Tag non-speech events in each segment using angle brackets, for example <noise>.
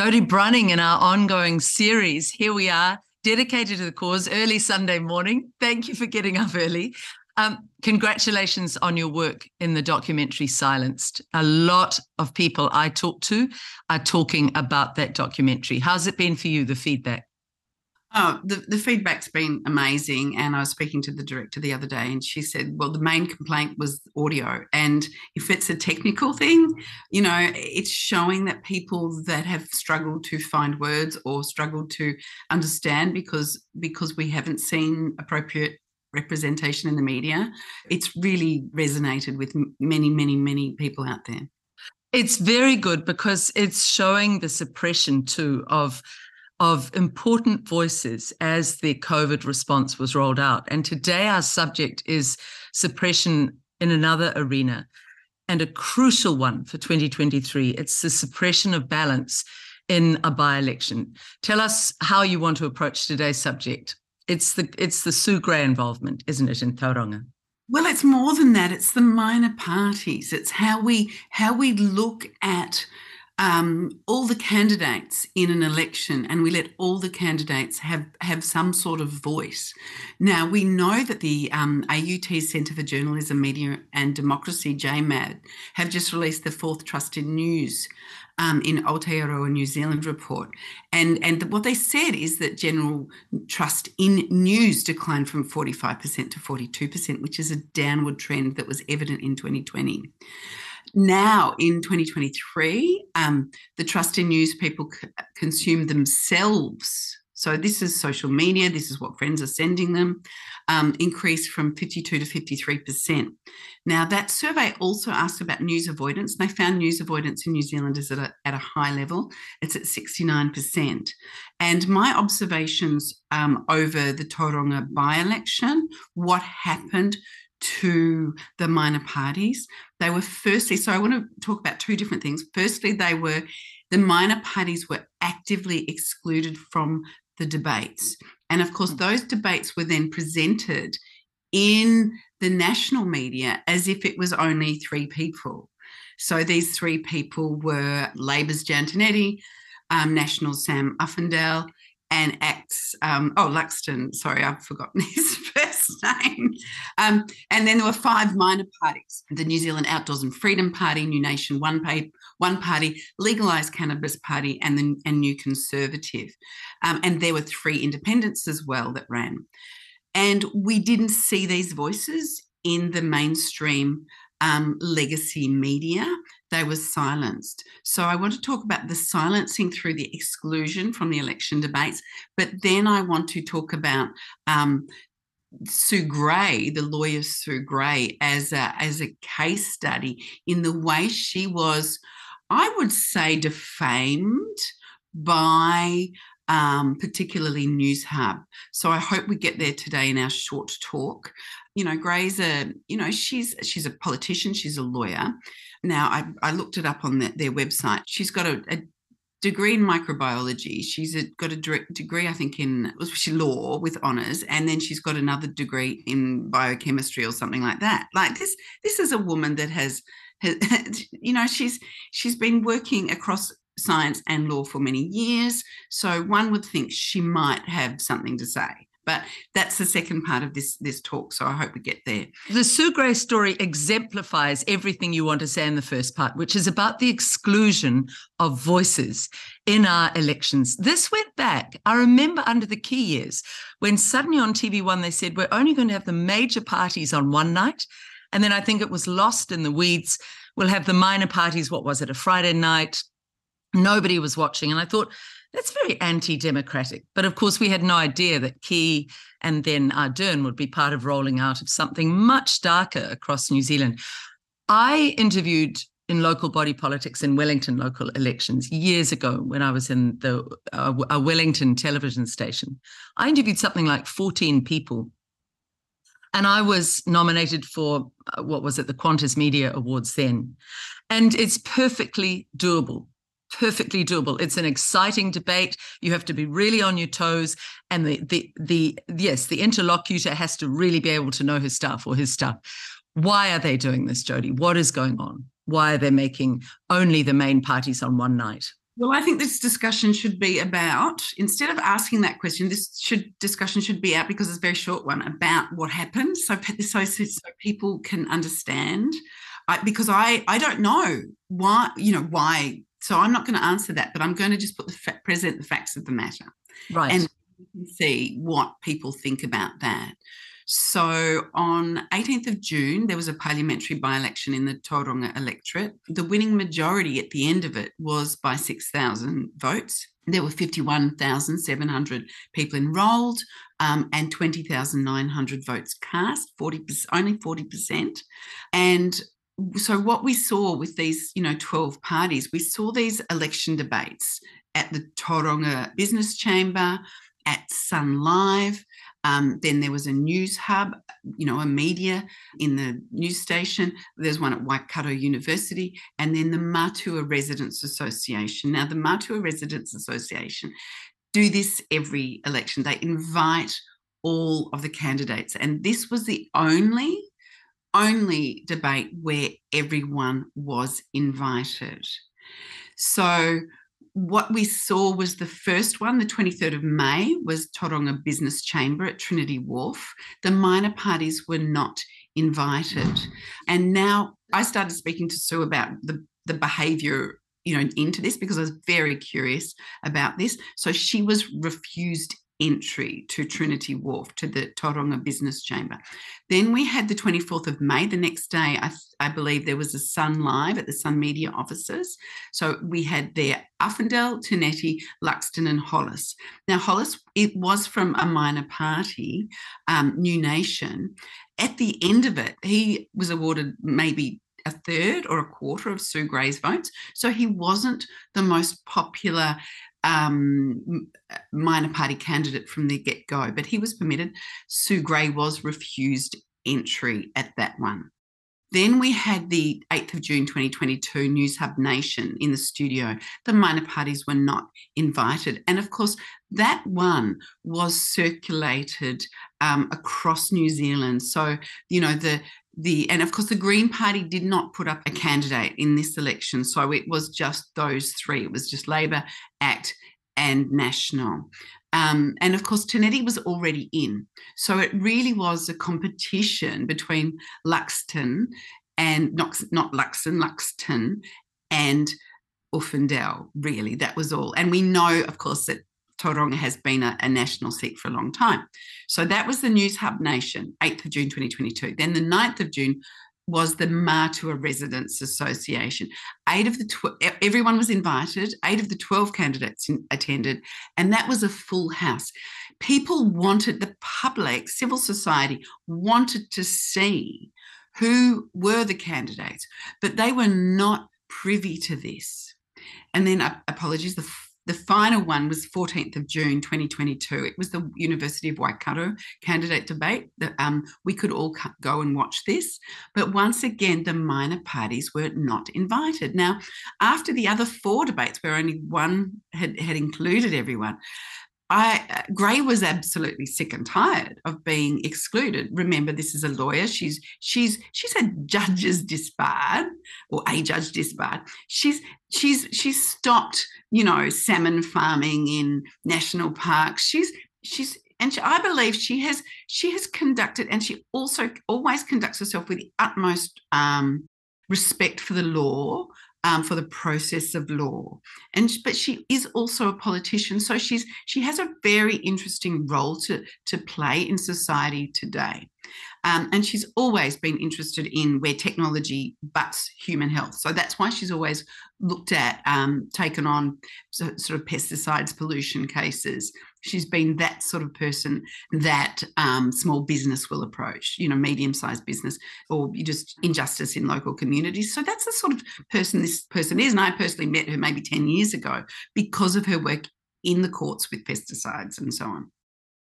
Jodie Bruning in our ongoing series. Here we are, dedicated to the cause, early Sunday morning. Thank you for getting up early. Um, congratulations on your work in the documentary Silenced. A lot of people I talk to are talking about that documentary. How's it been for you, the feedback? Oh, the, the feedback's been amazing. And I was speaking to the director the other day, and she said, Well, the main complaint was audio. And if it's a technical thing, you know, it's showing that people that have struggled to find words or struggled to understand because because we haven't seen appropriate representation in the media, it's really resonated with many, many, many people out there. It's very good because it's showing the suppression too of of important voices as the COVID response was rolled out. And today, our subject is suppression in another arena and a crucial one for 2023. It's the suppression of balance in a by election. Tell us how you want to approach today's subject. It's the it's the Sue Grey involvement, isn't it, in Tauranga? Well, it's more than that. It's the minor parties. It's how we how we look at um, all the candidates in an election and we let all the candidates have, have some sort of voice. Now, we know that the um, AUT Centre for Journalism, Media and Democracy, JMAD, have just released the fourth Trusted News um, in Aotearoa New Zealand report. And, and what they said is that general trust in news declined from 45% to 42%, which is a downward trend that was evident in 2020 now in 2023, um, the trust in news people c- consume themselves. So this is social media. This is what friends are sending them. Um, increased from 52 to 53%. Now, that survey also asked about news avoidance. They found news avoidance in New Zealand is at a, at a high level. It's at 69%. And my observations um, over the Tauranga by election, what happened to the minor parties. They were firstly, so I want to talk about two different things. Firstly, they were the minor parties were actively excluded from the debates. And of course, mm. those debates were then presented in the national media as if it was only three people. So these three people were Labour's Jan Tinetti, um, National Sam Uffindell, and acts, um, oh, Luxton, sorry, I've forgotten <laughs> his name. <laughs> Um, and then there were five minor parties the New Zealand Outdoors and Freedom Party, New Nation One, One Party, Legalised Cannabis Party, and the and New Conservative. Um, and there were three independents as well that ran. And we didn't see these voices in the mainstream um, legacy media they were silenced. So I want to talk about the silencing through the exclusion from the election debates, but then I want to talk about um, Sue Grey, the lawyer Sue Grey, as a, as a case study in the way she was, I would say, defamed by um, particularly Newshub. So I hope we get there today in our short talk. You know, Grey's a, you know, she's she's a politician, she's a lawyer. Now I, I looked it up on the, their website. She's got a, a degree in microbiology. She's a, got a degree, I think, in she law with honors, and then she's got another degree in biochemistry or something like that. Like this, this is a woman that has, has <laughs> you know, she's she's been working across science and law for many years. So one would think she might have something to say. But that's the second part of this this talk. So I hope we get there. The Sue Grey story exemplifies everything you want to say in the first part, which is about the exclusion of voices in our elections. This went back. I remember under the key years when suddenly on TV1 they said we're only going to have the major parties on one night. And then I think it was lost in the weeds. We'll have the minor parties, what was it, a Friday night, Nobody was watching. And I thought, that's very anti democratic. But of course, we had no idea that Key and then Ardern would be part of rolling out of something much darker across New Zealand. I interviewed in local body politics in Wellington local elections years ago when I was in the uh, a Wellington television station. I interviewed something like 14 people. And I was nominated for uh, what was it, the Qantas Media Awards then. And it's perfectly doable perfectly doable. It's an exciting debate. You have to be really on your toes, and the the the yes, the interlocutor has to really be able to know his stuff or his stuff. Why are they doing this, Jodie? What is going on? Why are they making only the main parties on one night? Well, I think this discussion should be about instead of asking that question, this should discussion should be out because it's a very short one about what happened, so so, so people can understand. I, because I I don't know why you know why, so I'm not going to answer that, but I'm going to just put the fa- present the facts of the matter, right, and see what people think about that. So on 18th of June, there was a parliamentary by election in the Tauranga electorate. The winning majority at the end of it was by 6,000 votes. There were 51,700 people enrolled um, and 20,900 votes cast, 40%, only 40%. And so what we saw with these, you know, 12 parties, we saw these election debates at the Tauranga Business Chamber, at Sun Live, um, then there was a Newshub, you know, a media in the news station. There's one at Waikato University, and then the Matua Residents Association. Now, the Matua Residents Association do this every election. They invite all of the candidates, and this was the only only debate where everyone was invited. So what we saw was the first one, the 23rd of May, was Tauranga Business Chamber at Trinity Wharf. The minor parties were not invited. And now I started speaking to Sue about the, the behaviour you know into this because I was very curious about this. So she was refused entry to Trinity Wharf, to the Tauranga Business Chamber. Then we had the 24th of May. The next day, I, I believe there was a Sun Live at the Sun Media offices. So we had there Uffindell, Tinetti, Luxton, and Hollis. Now, Hollis, it was from a minor party, um, New Nation. At the end of it, he was awarded maybe a third or a quarter of Sue Grey's votes. So he wasn't the most popular um, uh, minor party candidate from the get go, but he was permitted. Sue Grey was refused entry at that one. Then we had the 8th of June 2022 Newshub Nation in the studio. The minor parties were not invited. And of course, that one was circulated um, across New Zealand. So, you know, the the and of course the Green Party did not put up a candidate in this election, so it was just those three. It was just Labor, ACT, and National. Um, and of course, Tinetti was already in. So it really was a competition between Luxton and not, not Luxon, Luxton and Uffindell, really. That was all. And we know, of course, that Tauranga has been a, a, national seat for a long time. So that was the Newshub Nation, 8th of June 2022. Then the 9th of June was the Matua Residents Association. Eight of the tw- everyone was invited. Eight of the twelve candidates in, attended, and that was a full house. People wanted the public, civil society wanted to see who were the candidates, but they were not privy to this. And then, uh, apologies, the the final one was 14th of June 2022. It was the University of Waikato candidate debate. That um, we could all go and watch this, but once again, the minor parties were not invited. Now, after the other four debates, where only one had, had included everyone, I uh, Grey was absolutely sick and tired of being excluded. Remember, this is a lawyer. She's she's she's a judge's disbarred or a judge disbarred. She's she's she's stopped, you know, salmon farming in national parks. She's she's and she, I believe she has she has conducted and she also always conducts herself with the utmost um, respect for the law um, for the process of law. And but she is also a politician, so she's she has a very interesting role to to play in society today. Um, and she's always been interested in where technology butts human health. So that's why she's always looked at, um, taken on sort of pesticides pollution cases. She's been that sort of person that um, small business will approach, you know, medium sized business or just injustice in local communities. So that's the sort of person this person is. And I personally met her maybe 10 years ago because of her work in the courts with pesticides and so on.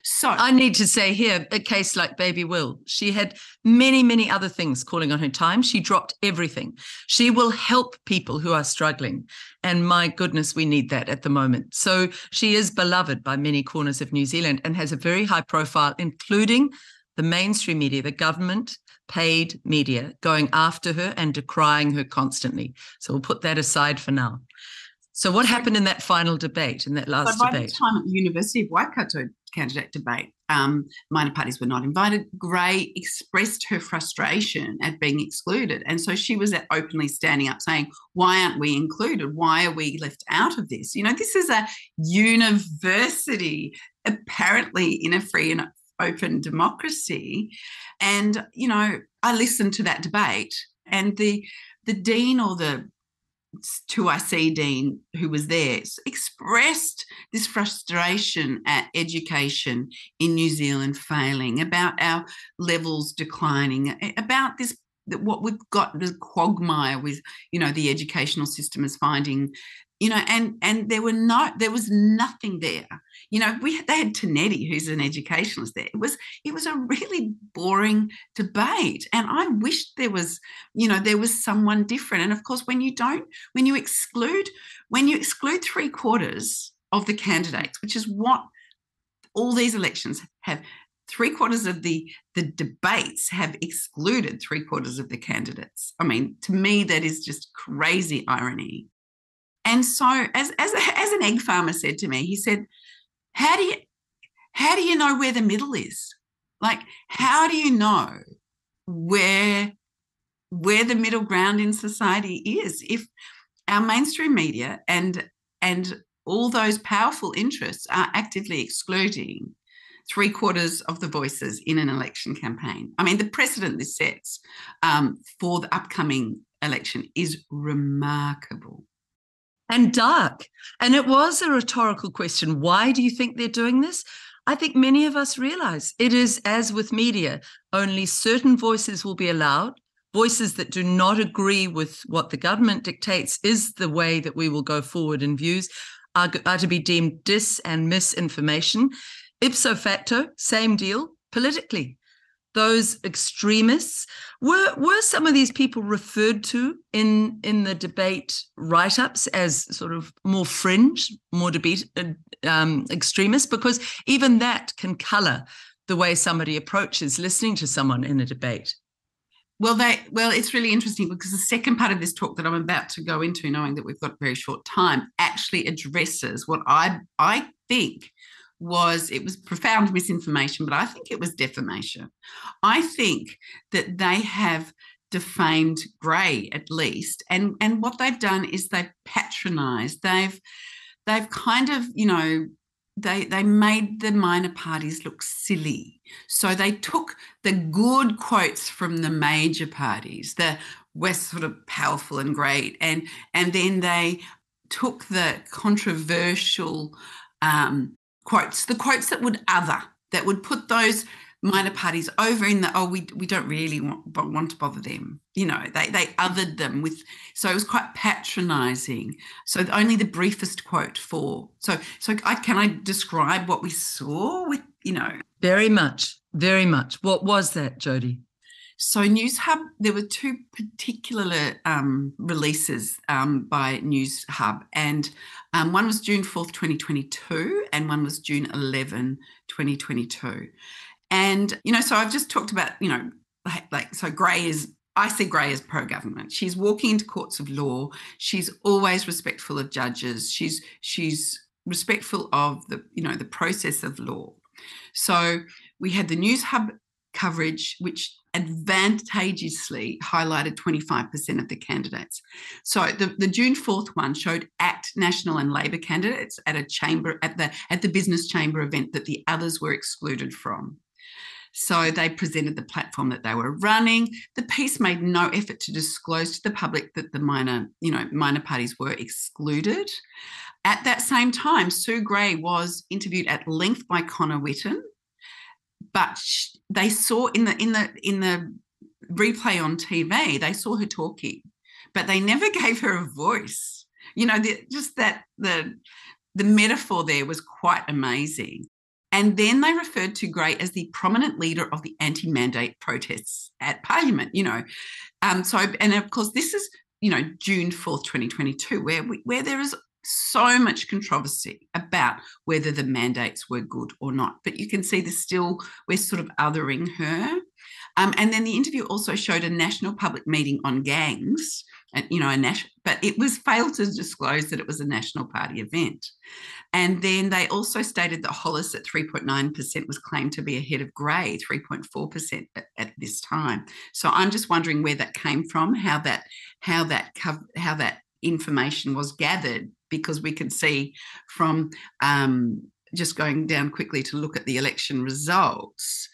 So I need to say here, a case like Baby Will, she had many, many other things calling on her time. She dropped everything. She will help people who are struggling. And my goodness, we need that at the moment. So she is beloved by many corners of New Zealand and has a very high profile, including the mainstream media, the government, paid media going after her and decrying her constantly. So we'll put that aside for now. So what happened in that final debate, in that last by debate? the time at the University of Waikato candidate debate, um, minor parties were not invited. Grey expressed her frustration at being excluded. And so she was openly standing up saying, Why aren't we included? Why are we left out of this? You know, this is a university, apparently in a free and open democracy. And, you know, I listened to that debate and the the dean or the 2IC dean who was there expressed this frustration at education in New Zealand failing, about our levels declining, about this what we've got the quagmire with you know the educational system is finding you know and and there were no there was nothing there you know we they had Tinetti who's an educationalist there. It was it was a really boring debate and I wished there was you know there was someone different. And of course when you don't when you exclude when you exclude three quarters of the candidates which is what all these elections have three quarters of the the debates have excluded three quarters of the candidates. I mean to me that is just crazy irony. And so, as as as an egg farmer said to me, he said, "How do you how do you know where the middle is? Like, how do you know where where the middle ground in society is if our mainstream media and and all those powerful interests are actively excluding three quarters of the voices in an election campaign. I mean, the precedent this sets um, for the upcoming election is remarkable and dark. And it was a rhetorical question. Why do you think they're doing this? I think many of us realize it is as with media, only certain voices will be allowed. Voices that do not agree with what the government dictates is the way that we will go forward in views are, are to be deemed dis and misinformation. Ipso facto, same deal politically those extremists. Were were some of these people referred to in in the debate write-ups as sort of more fringe more debate uh, um, extremists? Because even that can color the way somebody approaches listening to someone in a debate. Well they well it's really interesting because the second part of this talk that i'm about to go into knowing that we've got very short time actually addresses what i i think was it was profound misinformation, but I think it was defamation. I think that they have defamed Grey at least, and and what they've done is they've patronised. They've they've kind of you know they they made the minor parties look silly. So they took the good quotes from the major parties, the we're sort of powerful and great, and and then they took the controversial um, quotes, the quotes that would other, that would put those minor parties over in the oh we we don't really want, want to bother them. You know they they othered them with so it was quite patronizing. So only the briefest quote for so so I, can i describe what we saw with you know? Very much very much. What was that jodie so Newshub, there were two particular um, releases um, by Newshub, and um, one was June 4th, 2022, and one was June 11, 2022. And, you know, so I've just talked about, you know, like, like so Grey is I see Grey as pro government. She's walking into courts of law. She's always respectful of judges. She's she's respectful of the you know the process of law. So we had the Newshub coverage, which advantageously highlighted 25% of the candidates. So the, the June 4th one showed ACT National and Labor candidates at a chamber at the at the business chamber event that the others were excluded from. So they presented the platform that they were running. The piece made no effort to disclose to the public that the minor, you know, minor parties were excluded. At that same time, Sue Grey was interviewed at length by Connor Witten, but they saw in the in the in the replay on TV, they saw her talking, but they never <laughs> gave her a voice. You know, the, just that the the metaphor there was quite amazing. And then they referred to Grey as the prominent leader of the anti-mandate protests at Parliament. You know, um, so and of course this is you know June fourth, twenty twenty two, where we, where there is so much controversy about whether the mandates were good or not. But you can see there's still, we're sort of othering her. Um, and then the interview also showed a national public meeting on gangs, and you know, a national, but it was failed to disclose that it was a national party event. And then they also stated that Hollis at 3.9% was claimed to be ahead of Grey, 3.4% at, at this time. So I'm just wondering where that came from, how that how that how that information was gathered, because we can see from um, just going down quickly to look at the election results.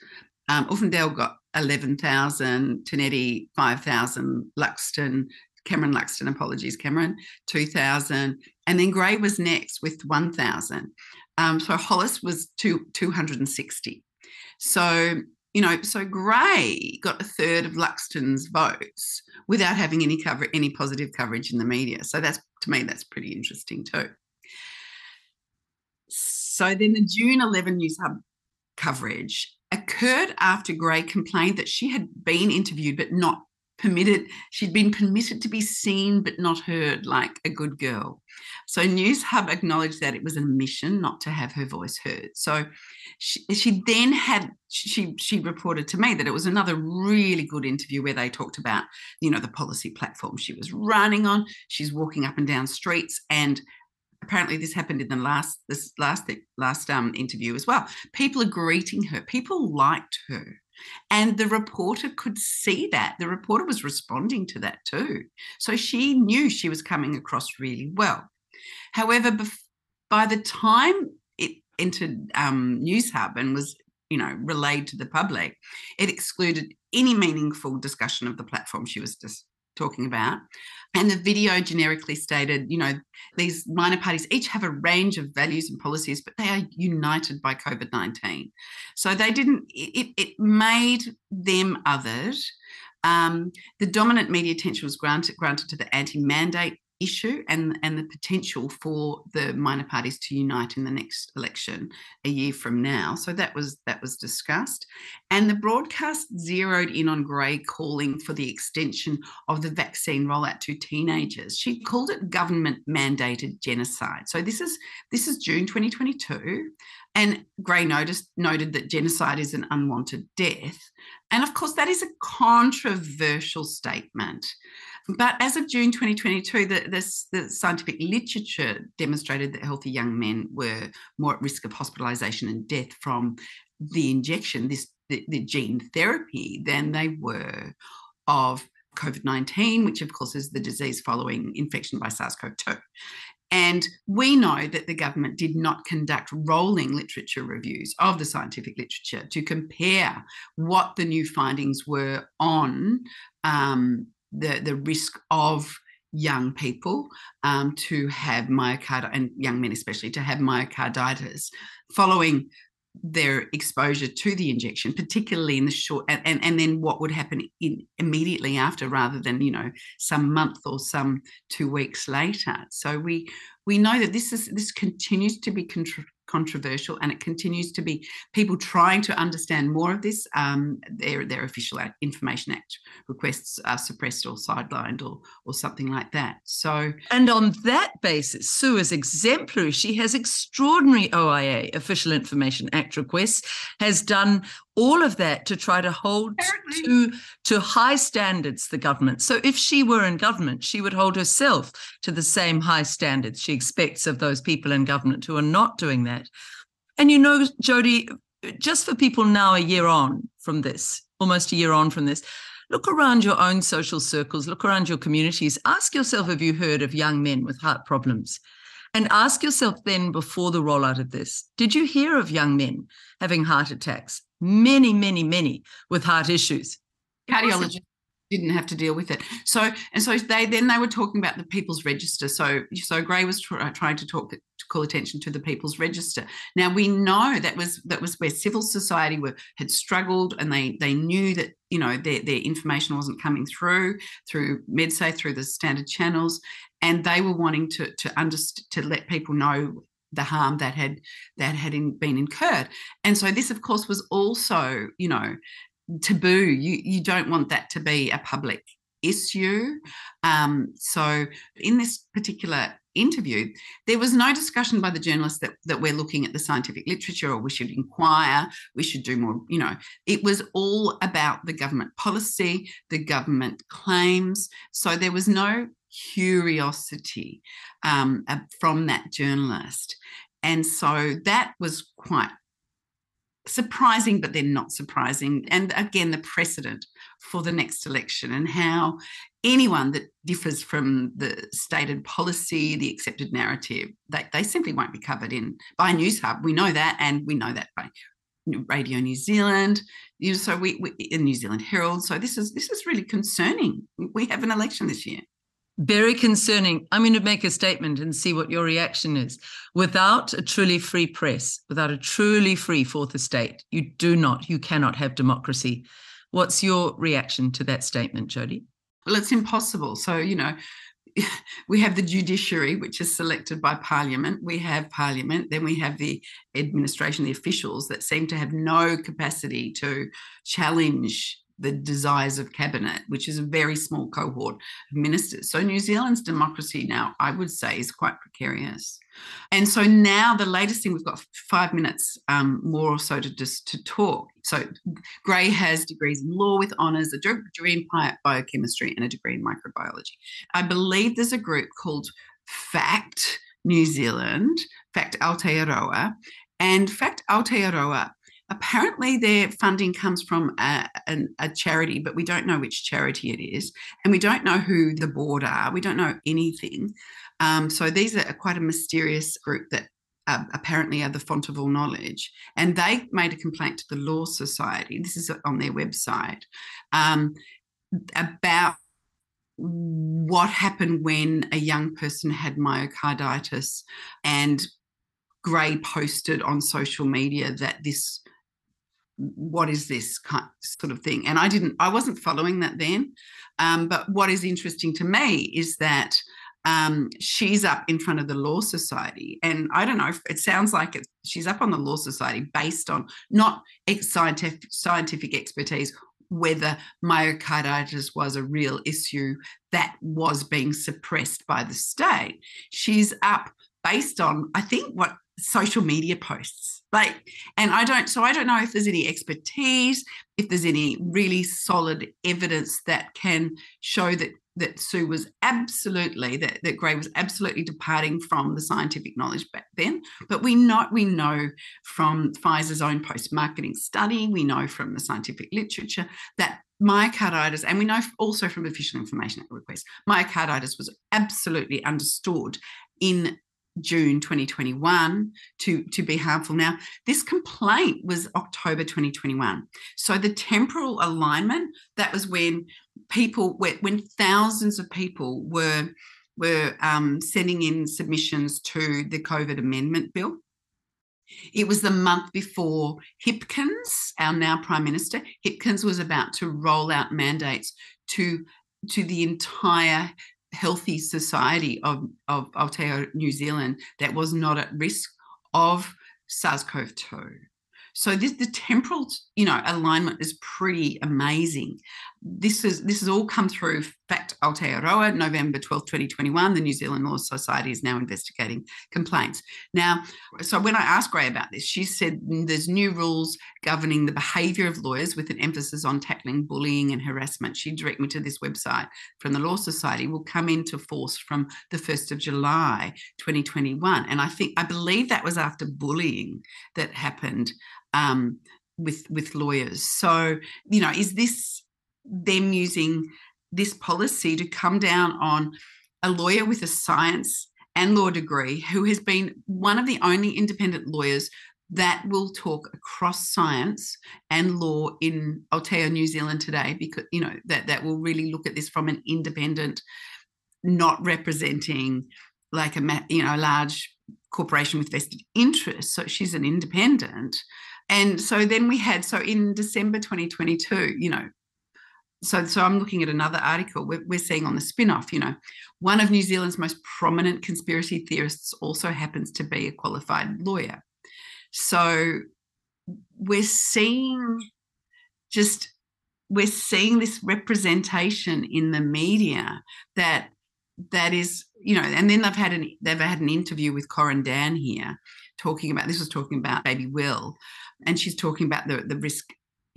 Um, Uffindell got 11,000, Tinetti 5,000, Luxton Cameron Luxton, apologies, Cameron, 2000. And then Grey was next with 1000. Um, so Hollis was two, 260. So, you know, so Grey got a third of Luxton's votes without having any cover, any positive coverage in the media. So that's, to me, that's pretty interesting too. So then the June 11 Newshub coverage occurred after Grey complained that she had been interviewed but not permitted she'd been permitted to be seen but not heard like a good girl. So Newshub acknowledged that it was a mission not to have her voice heard. So she, she then had she she reported to me that it was another really good interview where they talked about you know the policy platform she was running on. She's walking up and down streets and apparently this happened in the last this last last um interview as well. People are greeting her. People liked her and the reporter could see that. The reporter was responding to that too. So she knew she was coming across really well. However, bef- by the time it entered um, Newshub and was you know relayed to the public, it excluded any meaningful discussion of the platform she was just talking about. And the video generically stated, you know, these minor parties each have a range of values and policies, but they are united by COVID 19. So they didn't, it, it made them othered. Um, the dominant media attention was granted, granted to the anti mandate issue and, and the potential for the minor parties to unite in the next election a year from now. So that was that was discussed. And the broadcast zeroed in on Grey calling for the extension of the vaccine rollout to teenagers. She called it government mandated genocide. So this is this is June 2022. And Grey noticed, noted that genocide is an unwanted death. And of course, that is a controversial statement. But as of June 2022, the, this, the scientific literature demonstrated that healthy young men were more at risk of hospitalisation and death from the injection, this the, the gene therapy, than they were of COVID 19, which of course is the disease following infection by SARS CoV 2. And we know that the government did not conduct rolling literature reviews of the scientific literature to compare what the new findings were on um, the, the risk of young people um, to have myocarditis, and young men especially, to have myocarditis following their exposure to the injection, particularly in the short, and, and, and then what would happen in, immediately after, rather than you know some month or some two weeks later. So we we know that this is this continues to be controversial and it continues to be people trying to understand more of this. Um, their, their official Information Act requests are suppressed or sidelined or, or something like that. So, and on that basis, Sue is exemplary. She has extraordinary OIA, Official Information Act requests, has done all of that to try to hold Apparently. to to high standards the government. So if she were in government she would hold herself to the same high standards she expects of those people in government who are not doing that. And you know jodie just for people now a year on from this almost a year on from this look around your own social circles look around your communities ask yourself have you heard of young men with heart problems? And ask yourself then before the rollout of this did you hear of young men having heart attacks many, many, many with heart issues. Cardiologists didn't have to deal with it. So and so they then they were talking about the People's Register. So so Grey was try, uh, trying to talk to call attention to the People's Register. Now we know that was that was where civil society were had struggled, and they they knew that you know their their information wasn't coming through through MedSafe through the standard channels, and they were wanting to to understand to let people know the harm that had that had been incurred. And so this of course was also you know taboo. You you don't want that to be a public issue. Um, so in this particular interview there was no discussion by the journalists that, that we're looking at the scientific literature or we should inquire, we should do more, you know, it was all about the government policy, the government claims. So there was no curiosity um, from that journalist. And so that was quite surprising, but then not surprising. And again, the precedent for the next election and how anyone that differs from the stated policy, the accepted narrative, they, they simply won't be covered in by Newshub. We know that, and we know that by Radio New Zealand. You know, so we, we in New Zealand Herald. So this is this is really concerning. We have an election this year. Very concerning. I'm going to make a statement and see what your reaction is. Without a truly free press, without a truly free fourth estate, you do not, you cannot have democracy. What's your reaction to that statement, Jodie? Well, it's impossible. So, you know, <laughs> we have the judiciary, which is selected by parliament. We have parliament. Then we have the administration, the officials that seem to have no capacity to challenge the desires of cabinet, which is a very small cohort of ministers. So New Zealand's democracy now, I would say, is quite precarious. And so now the latest thing, we've got five minutes um, more or so to just to talk. So Grey has degrees in law with honours, a degree in biochemistry and a degree in microbiology. I believe there's a group called FACT New Zealand, FACT Aotearoa, and FACT Aotearoa apparently their funding comes from a, a, a, charity, but we don't know which charity it is. And we don't know who the board are. We don't know anything. Um, so these are quite a mysterious group that uh, apparently are the font of all knowledge. And they made a complaint to the Law Society. This is on their website um, about what happened when a young person had myocarditis and Grey posted on social media that this what is this kind sort of thing? And i didn't i wasn't following that then. Um, but what is interesting to me is that um, she's up in front of the law society. And i don't know if it sounds like it, she's up on the law society based on not scientific, scientific expertise whether myocarditis was a real issue that was being suppressed by the state. She's up based on i think what social media posts. Like and i don't so i don't know if there's any expertise if there's any really solid evidence that can show that that sue was absolutely that, that grey was absolutely departing from the scientific knowledge back then. But we know we know from pfizer's own post-marketing study we know from the scientific literature that myocarditis and we know also from official information request myocarditis was absolutely understood in June 2021 to, to be harmful. Now, this complaint was October 2021. So the temporal alignment, that was when people, when thousands of people were, were um, sending in submissions to the COVID amendment bill. It was the month before Hipkins, our now Prime Minister, Hipkins was about to roll out mandates to, to the entire healthy society of, of Aotearoa New Zealand that was not at risk of SARS-CoV-2. So this the temporal, you know, alignment is pretty amazing. This is this has all come through Fact Aotearoa, November 12, 2021. The New Zealand Law Society is now investigating complaints. Now, so when I asked Grey about this, she said there's new rules governing the behaviour of lawyers with an emphasis on tackling bullying and harassment. She directed me to this website from the Law Society will come into force from the 1st of July 2021. And I think I believe that was after bullying that happened um, with with lawyers. So you know, is this them using this policy to come down on a lawyer with a science and law degree who has been one of the only independent lawyers that will talk across science and law in Aotearoa, New Zealand today, because you know that that will really look at this from an independent, not representing like a you know a large corporation with vested interests. So she's an independent and so then we had, so in December 2022, you know, so, so I'm looking at another article we're, we're seeing on the spin off, you know, one of New Zealand's most prominent conspiracy theorists also happens to be a qualified lawyer. So we're seeing just, we're seeing this representation in the media that that is, you know, and then they've had an they've had an interview with Corin Dann here, talking about this was talking about baby Will, and she's talking about the the risk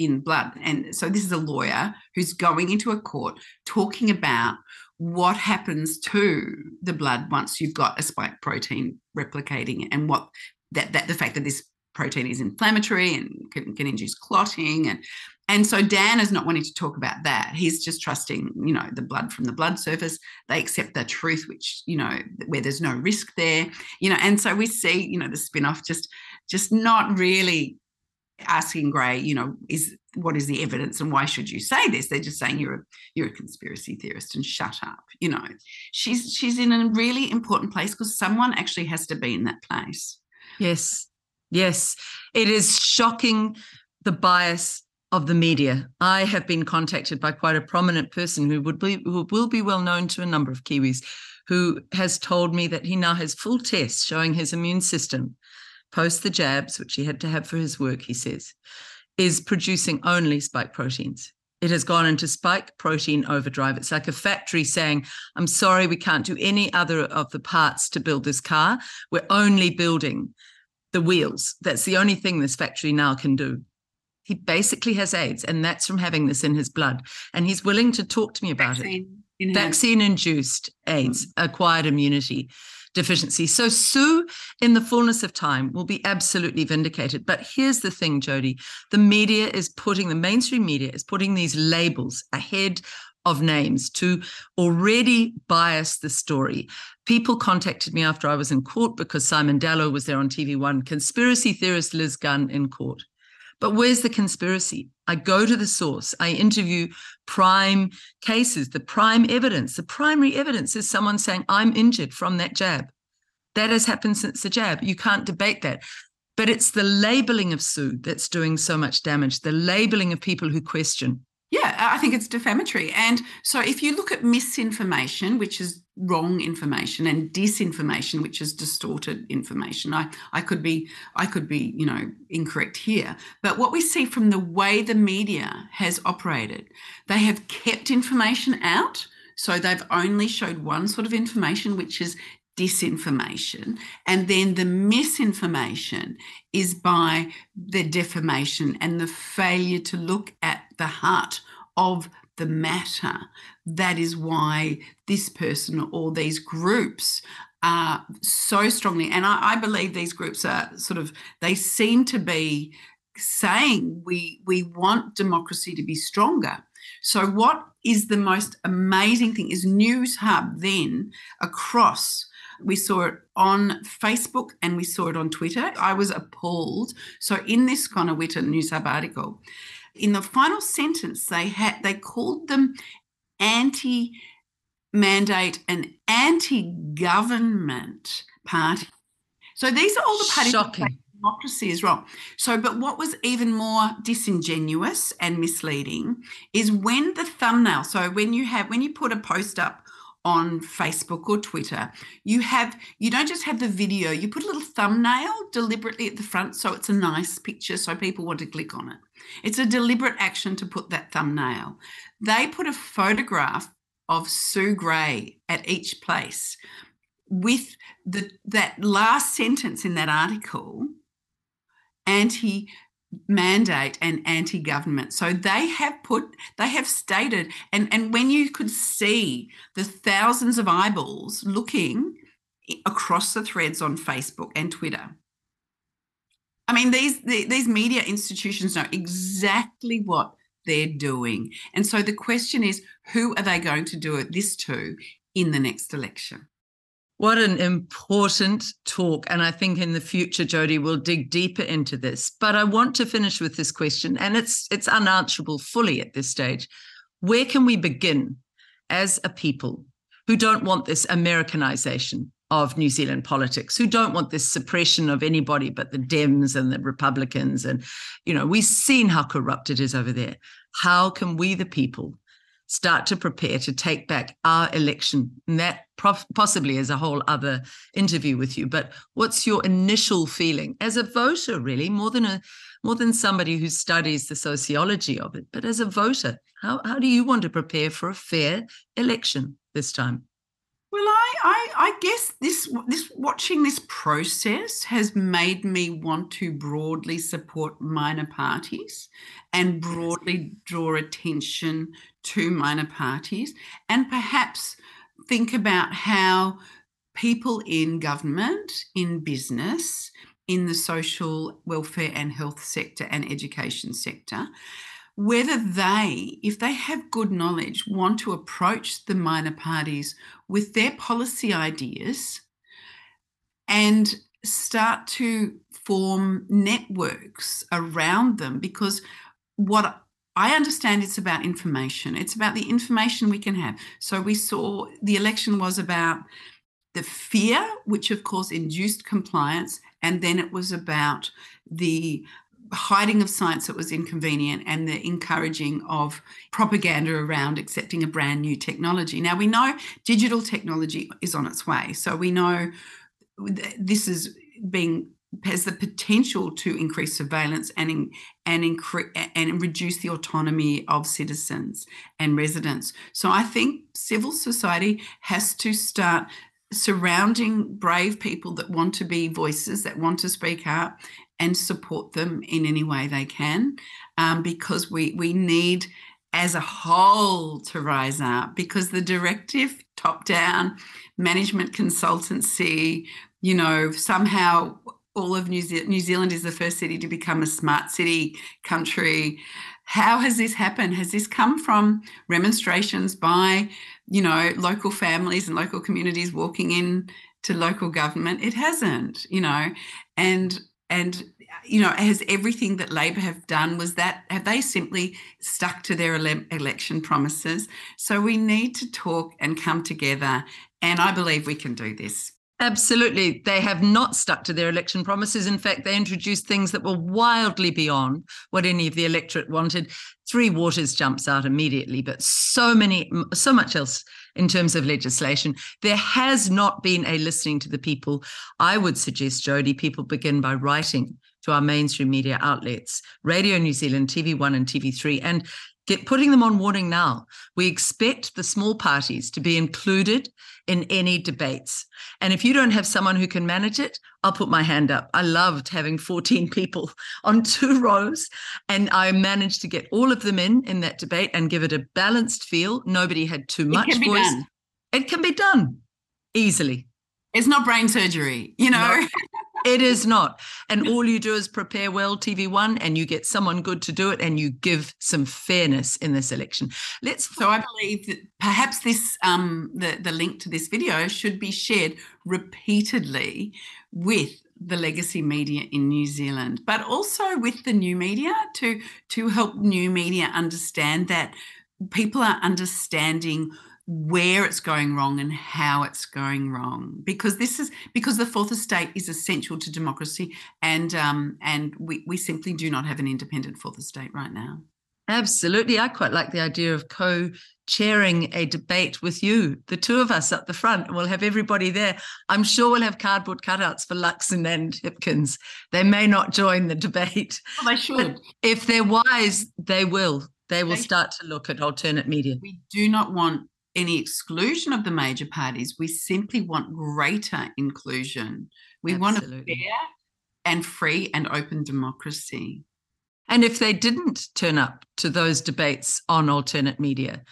in blood. And so this is a lawyer who's going into a court talking about what happens to the blood once you've got a spike protein replicating and what that, that the fact that this protein is inflammatory and can, can induce clotting and and so Dann is not wanting to talk about that. He's just trusting, you know, the blood from the blood surface. They accept the truth, which, you know, where there's no risk there, you know, and so we see, you know, the spin-off just just not really asking Grey, you know, is what is the evidence and why should you say this? They're just saying you're a you're a conspiracy theorist and shut up. You know, she's she's in a really important place because someone actually has to be in that place. Yes. Yes. It is shocking the bias of the media. I have been contacted by quite a prominent person who would be who will be well known to a number of Kiwis, who has told me that he now has full tests showing his immune system post the jabs, which he had to have for his work, he says, is producing only spike proteins. It has gone into spike protein overdrive. It's like a factory saying, I'm sorry, we can't do any other of the parts to build this car. We're only building the wheels. That's the only thing this factory now can do. He basically has AIDS, and that's from having this in his blood. And he's willing to talk to me about Vaccine it. Vaccine induced AIDS, acquired immunity deficiency. So Sue, in the fullness of time, will be absolutely vindicated. But here's the thing, Jodie the media is putting, the mainstream media is putting these labels ahead of names to already bias the story. People contacted me after I was in court because Simon Dallow was there on TV1, conspiracy theorist Liz Gunn in court. But where's the conspiracy? I go to the source. I interview prime cases, the prime evidence. The primary evidence is someone saying, I'm injured from that jab. That has happened since the jab. You can't debate that. But it's the labeling of Sue that's doing so much damage, the labeling of people who question. Yeah, I think it's defamatory. And so if you look at misinformation, which is wrong information, and disinformation, which is distorted information, I, I could be I could be, you know, incorrect here. But what we see from the way the media has operated, they have kept information out. So they've only showed one sort of information, which is disinformation. And then the misinformation is by the defamation and the failure to look at the heart of the matter. That is why this person or these groups are so strongly, and I, I believe these groups are sort of, they seem to be saying we we want democracy to be stronger so what is the most amazing thing is Newshub then across we saw it on Facebook and we saw it on Twitter. I was appalled. So in this Connor Witter Newshub article, in the final sentence, they had they called them anti-mandate and anti-government party. So these are all the parties. Shocking. Democracy is wrong. So, but what was even more disingenuous and misleading is when the thumbnail. So, when you have when you put a post up on Facebook or Twitter, you have you don't just have the video, you put a little thumbnail deliberately at the front so it's a nice picture so people want to click on it. It's a deliberate action to put that thumbnail. They put a photograph of Sue Grey at each place with the that last sentence in that article anti mandate and anti-government. So they have put they have stated and and when you could see the thousands of eyeballs looking across the threads on facebook and twitter. I mean these these media institutions know exactly what they're doing. And so the question is who are they going to do it this to in the next election what an important talk. And I think in the future, Jodie, we'll dig deeper into this. But I want to finish with this question, and it's it's unanswerable fully at this stage. Where can we begin as a people who don't want this Americanization of New Zealand politics, who don't want this suppression of anybody but the Dems and the Republicans? And, you know, we've seen how corrupt it is over there. How can we, the people, start to prepare to take back our election. And that prof- possibly is a whole other interview with you. But what's your initial feeling as a voter, really, more than a more than somebody who studies the sociology of it, but as a voter, how, how do you want to prepare for a fair election this time? Well, I, I, I guess this this watching this process has made me want to broadly support minor parties and broadly draw attention to minor parties and perhaps think about how people in government, in business, in the social welfare and health sector and education sector whether they, if they have good knowledge, want to approach the minor parties with their policy ideas and start to form networks around them because what I understand it's about information. It's about the information we can have. So we saw the election was about the fear, which of course induced compliance, and then it was about the hiding of science that was inconvenient and the encouraging of propaganda around accepting a brand new technology. Now we know digital technology is on its way. So we know this is being has the potential to increase surveillance and in, and incre- and reduce the autonomy of citizens and residents. So I think civil society has to start surrounding brave people that want to be voices that want to speak up and support them in any way they can um, because we we need as a whole to rise up because the directive top down management consultancy you know somehow all of New, Ze- New Zealand is the first city to become a smart city country. How has this happened? Has this come from remonstrations by you know local families and local communities walking in to local government? It hasn't you know and and you know has everything that labor have done was that have they simply stuck to their ele- election promises so we need to talk and come together and i believe we can do this Absolutely. They have not stuck to their election promises. In fact, they introduced things that were wildly beyond what any of the electorate wanted. Three Waters jumps out immediately, but so many, so much else in terms of legislation. There has not been a listening to the people. I would suggest, Jodie, people begin by writing to our mainstream media outlets, Radio New Zealand, TV1 and TV3, and get putting them on warning now. We expect the small parties to be included in any debates. And if you don't have someone who can manage it, I'll put my hand up. I loved having 14 <laughs> people on two rows, and I managed to get all of them in in that debate and give it a balanced feel. Nobody had too much voice. Done. It can be done easily. It's not brain surgery, you know. No. <laughs> It is not. And all you do is prepare well, TV1, and you get someone good to do it, and you give some fairness in this election. Let's. So I believe that perhaps this, um, the the link to this video should be shared repeatedly with the legacy media in New Zealand, but also with the new media to to help new media understand that people are understanding where it's going wrong and how it's going wrong. Because this is because the fourth estate is essential to democracy and um, and we, we simply do not have an independent fourth estate right now. Absolutely. I quite like the idea of co-chairing a debate with you the two of us at the front. And we'll have everybody there. I'm sure we'll have cardboard cutouts for luxon and hipkins. They may not join the debate well, they should. but if they're wise they will. They will start to look at alternate media. We do not want any exclusion of the major parties. We simply want greater inclusion. We Absolutely. want a fair and free and open democracy. And if they didn't turn up to those debates on alternate media,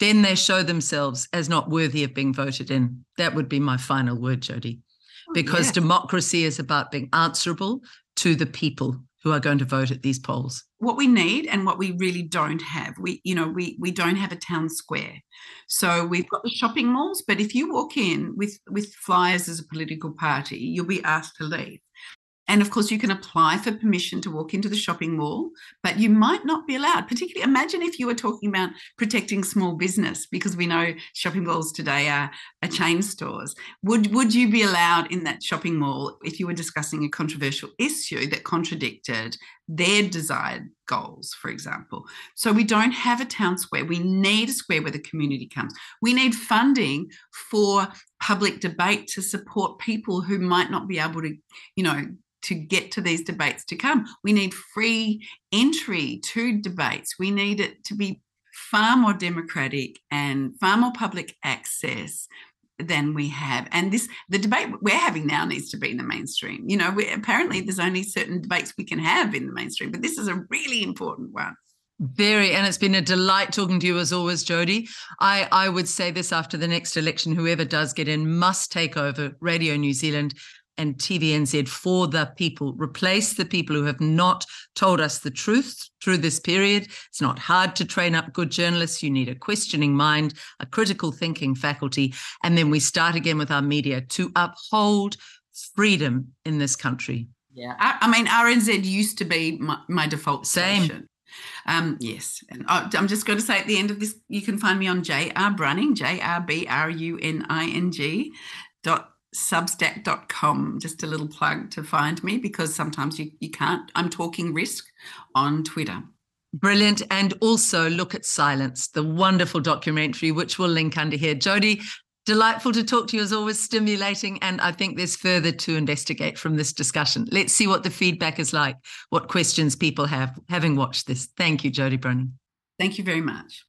then they show themselves as not worthy of being voted in. That would be my final word, Jodie, oh, because democracy is about being answerable to the people who are going to vote at these polls. What we need and what we really don't have we you know we we don't have a town square. So we've got the shopping malls but if you walk in with with flyers as a political party you'll be asked to leave and of course, you can apply for permission to walk into the shopping mall, but you might not be allowed. Particularly, imagine if you were talking about protecting small business, because we know shopping malls today are, are chain stores. Would, would you be allowed in that shopping mall if you were discussing a controversial issue that contradicted their desired goals, for example? So we don't have a town square. We need a square where the community comes. We need funding for public debate to support people who might not be able to, you know, to get to these debates to come. We need free entry to debates. We need it to be far more democratic and far more public access than we have. And this the debate we're having now needs to be in the mainstream. You know, we, apparently there's only certain debates we can have in the mainstream, but this is a really important one. Very, and it's been a delight talking to you as always, Jodie. I, I would say this after the next election, whoever does get in must take over Radio New Zealand and TVNZ for the people. Replace the people who have not told us the truth through this period. It's not hard to train up good journalists. You need a questioning mind, a critical thinking faculty. And then we start again with our media to uphold freedom in this country. Yeah, I, I mean, RNZ used to be my, my default Same. station. Um, yes, and I'm just going to say at the end of this, you can find me on JR Bruning, J R B R U N I N G dot substack.com just a little plug to find me because sometimes you, you can't i'm talking risk on twitter Brilliant. And also look at Silenced, the wonderful documentary, which we'll link under here. Jodie, delightful to talk to you as always, stimulating. And I think there's further to investigate from this discussion. Let's see what the feedback is like, what questions people have having watched this. Thank you, Jodie Bruning. Thank you very much.